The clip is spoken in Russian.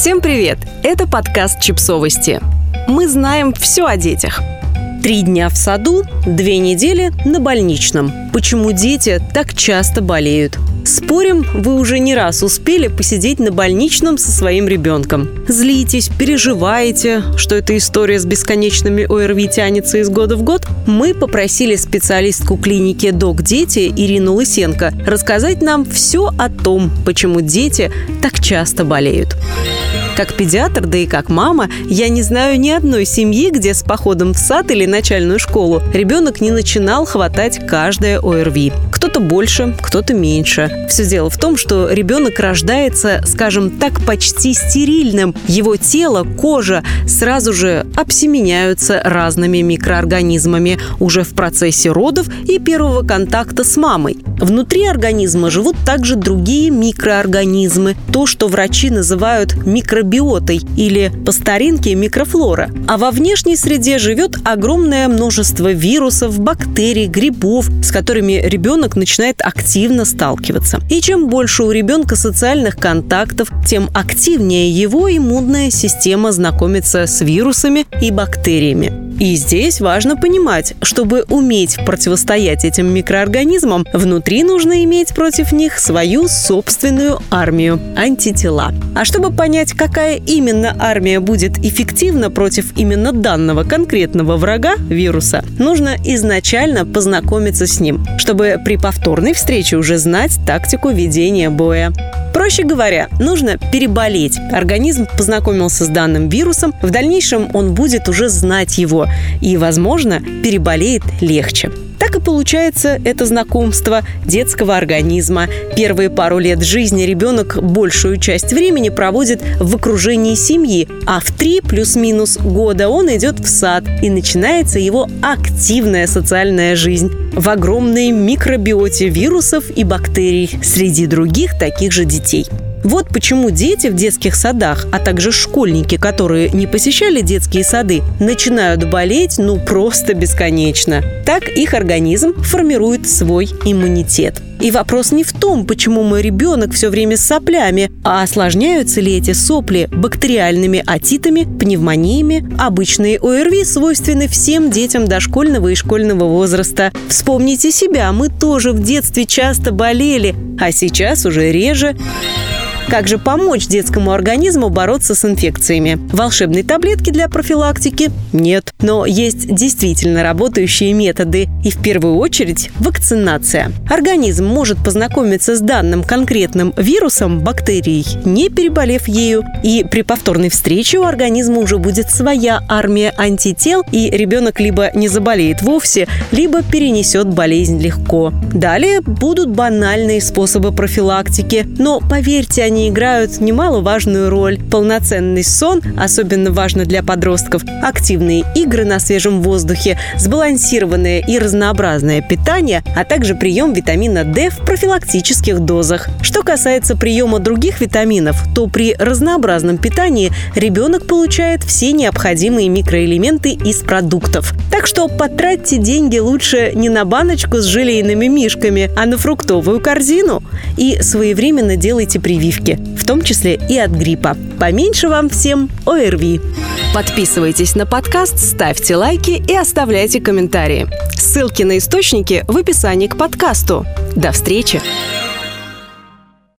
Всем привет! Это подкаст «Чипсовости». Мы знаем все о детях. Три дня в саду, две недели на больничном. Почему дети так часто болеют? Спорим, вы уже не раз успели посидеть на больничном со своим ребенком. Злитесь, переживаете, что эта история с бесконечными ОРВИ тянется из года в год? Мы попросили специалистку клиники «Док Дети» Ирину Лысенко рассказать нам все о том, почему дети так часто болеют. Как педиатр, да и как мама, я не знаю ни одной семьи, где с походом в сад или начальную школу ребенок не начинал хватать каждое ОРВИ. Кто-то больше, кто-то меньше. Все дело в том, что ребенок рождается, скажем так, почти стерильным. Его тело, кожа сразу же обсеменяются разными микроорганизмами уже в процессе родов и первого контакта с мамой. Внутри организма живут также другие микроорганизмы, то, что врачи называют микробиотой или по старинке микрофлора. А во внешней среде живет огромное множество вирусов, бактерий, грибов, с которыми ребенок начинает активно сталкиваться. И чем больше у ребенка социальных контактов, тем активнее его иммунная система знакомится с вирусами и бактериями. И здесь важно понимать, чтобы уметь противостоять этим микроорганизмам, внутри нужно иметь против них свою собственную армию – антитела. А чтобы понять, какая именно армия будет эффективна против именно данного конкретного врага – вируса, нужно изначально познакомиться с ним, чтобы при повторной встрече уже знать тактику ведения боя. Проще говоря, нужно переболеть. Организм познакомился с данным вирусом, в дальнейшем он будет уже знать его и, возможно, переболеет легче. Получается это знакомство детского организма. Первые пару лет жизни ребенок большую часть времени проводит в окружении семьи, а в три плюс-минус года он идет в сад, и начинается его активная социальная жизнь в огромной микробиоте вирусов и бактерий среди других таких же детей. Вот почему дети в детских садах, а также школьники, которые не посещали детские сады, начинают болеть ну просто бесконечно. Так их организм формирует свой иммунитет. И вопрос не в том, почему мой ребенок все время с соплями, а осложняются ли эти сопли бактериальными отитами, пневмониями. Обычные ОРВИ свойственны всем детям дошкольного и школьного возраста. Вспомните себя, мы тоже в детстве часто болели, а сейчас уже реже. Как же помочь детскому организму бороться с инфекциями? Волшебной таблетки для профилактики нет. Но есть действительно работающие методы. И в первую очередь вакцинация. Организм может познакомиться с данным конкретным вирусом, бактерией, не переболев ею. И при повторной встрече у организма уже будет своя армия антител, и ребенок либо не заболеет вовсе, либо перенесет болезнь легко. Далее будут банальные способы профилактики, но поверьте, они играют немаловажную роль. Полноценный сон, особенно важно для подростков, активные игры на свежем воздухе, сбалансированное и разнообразное питание, а также прием витамина D в профилактических дозах. Что касается приема других витаминов, то при разнообразном питании ребенок получает все необходимые микроэлементы из продуктов. Так что потратьте деньги лучше не на баночку с желейными мишками, а на фруктовую корзину. И своевременно делайте прививки, в том числе и от гриппа. Поменьше вам всем ОРВИ. Подписывайтесь на подкаст, ставьте лайки и оставляйте комментарии. Ссылки на источники в описании к подкасту. До встречи!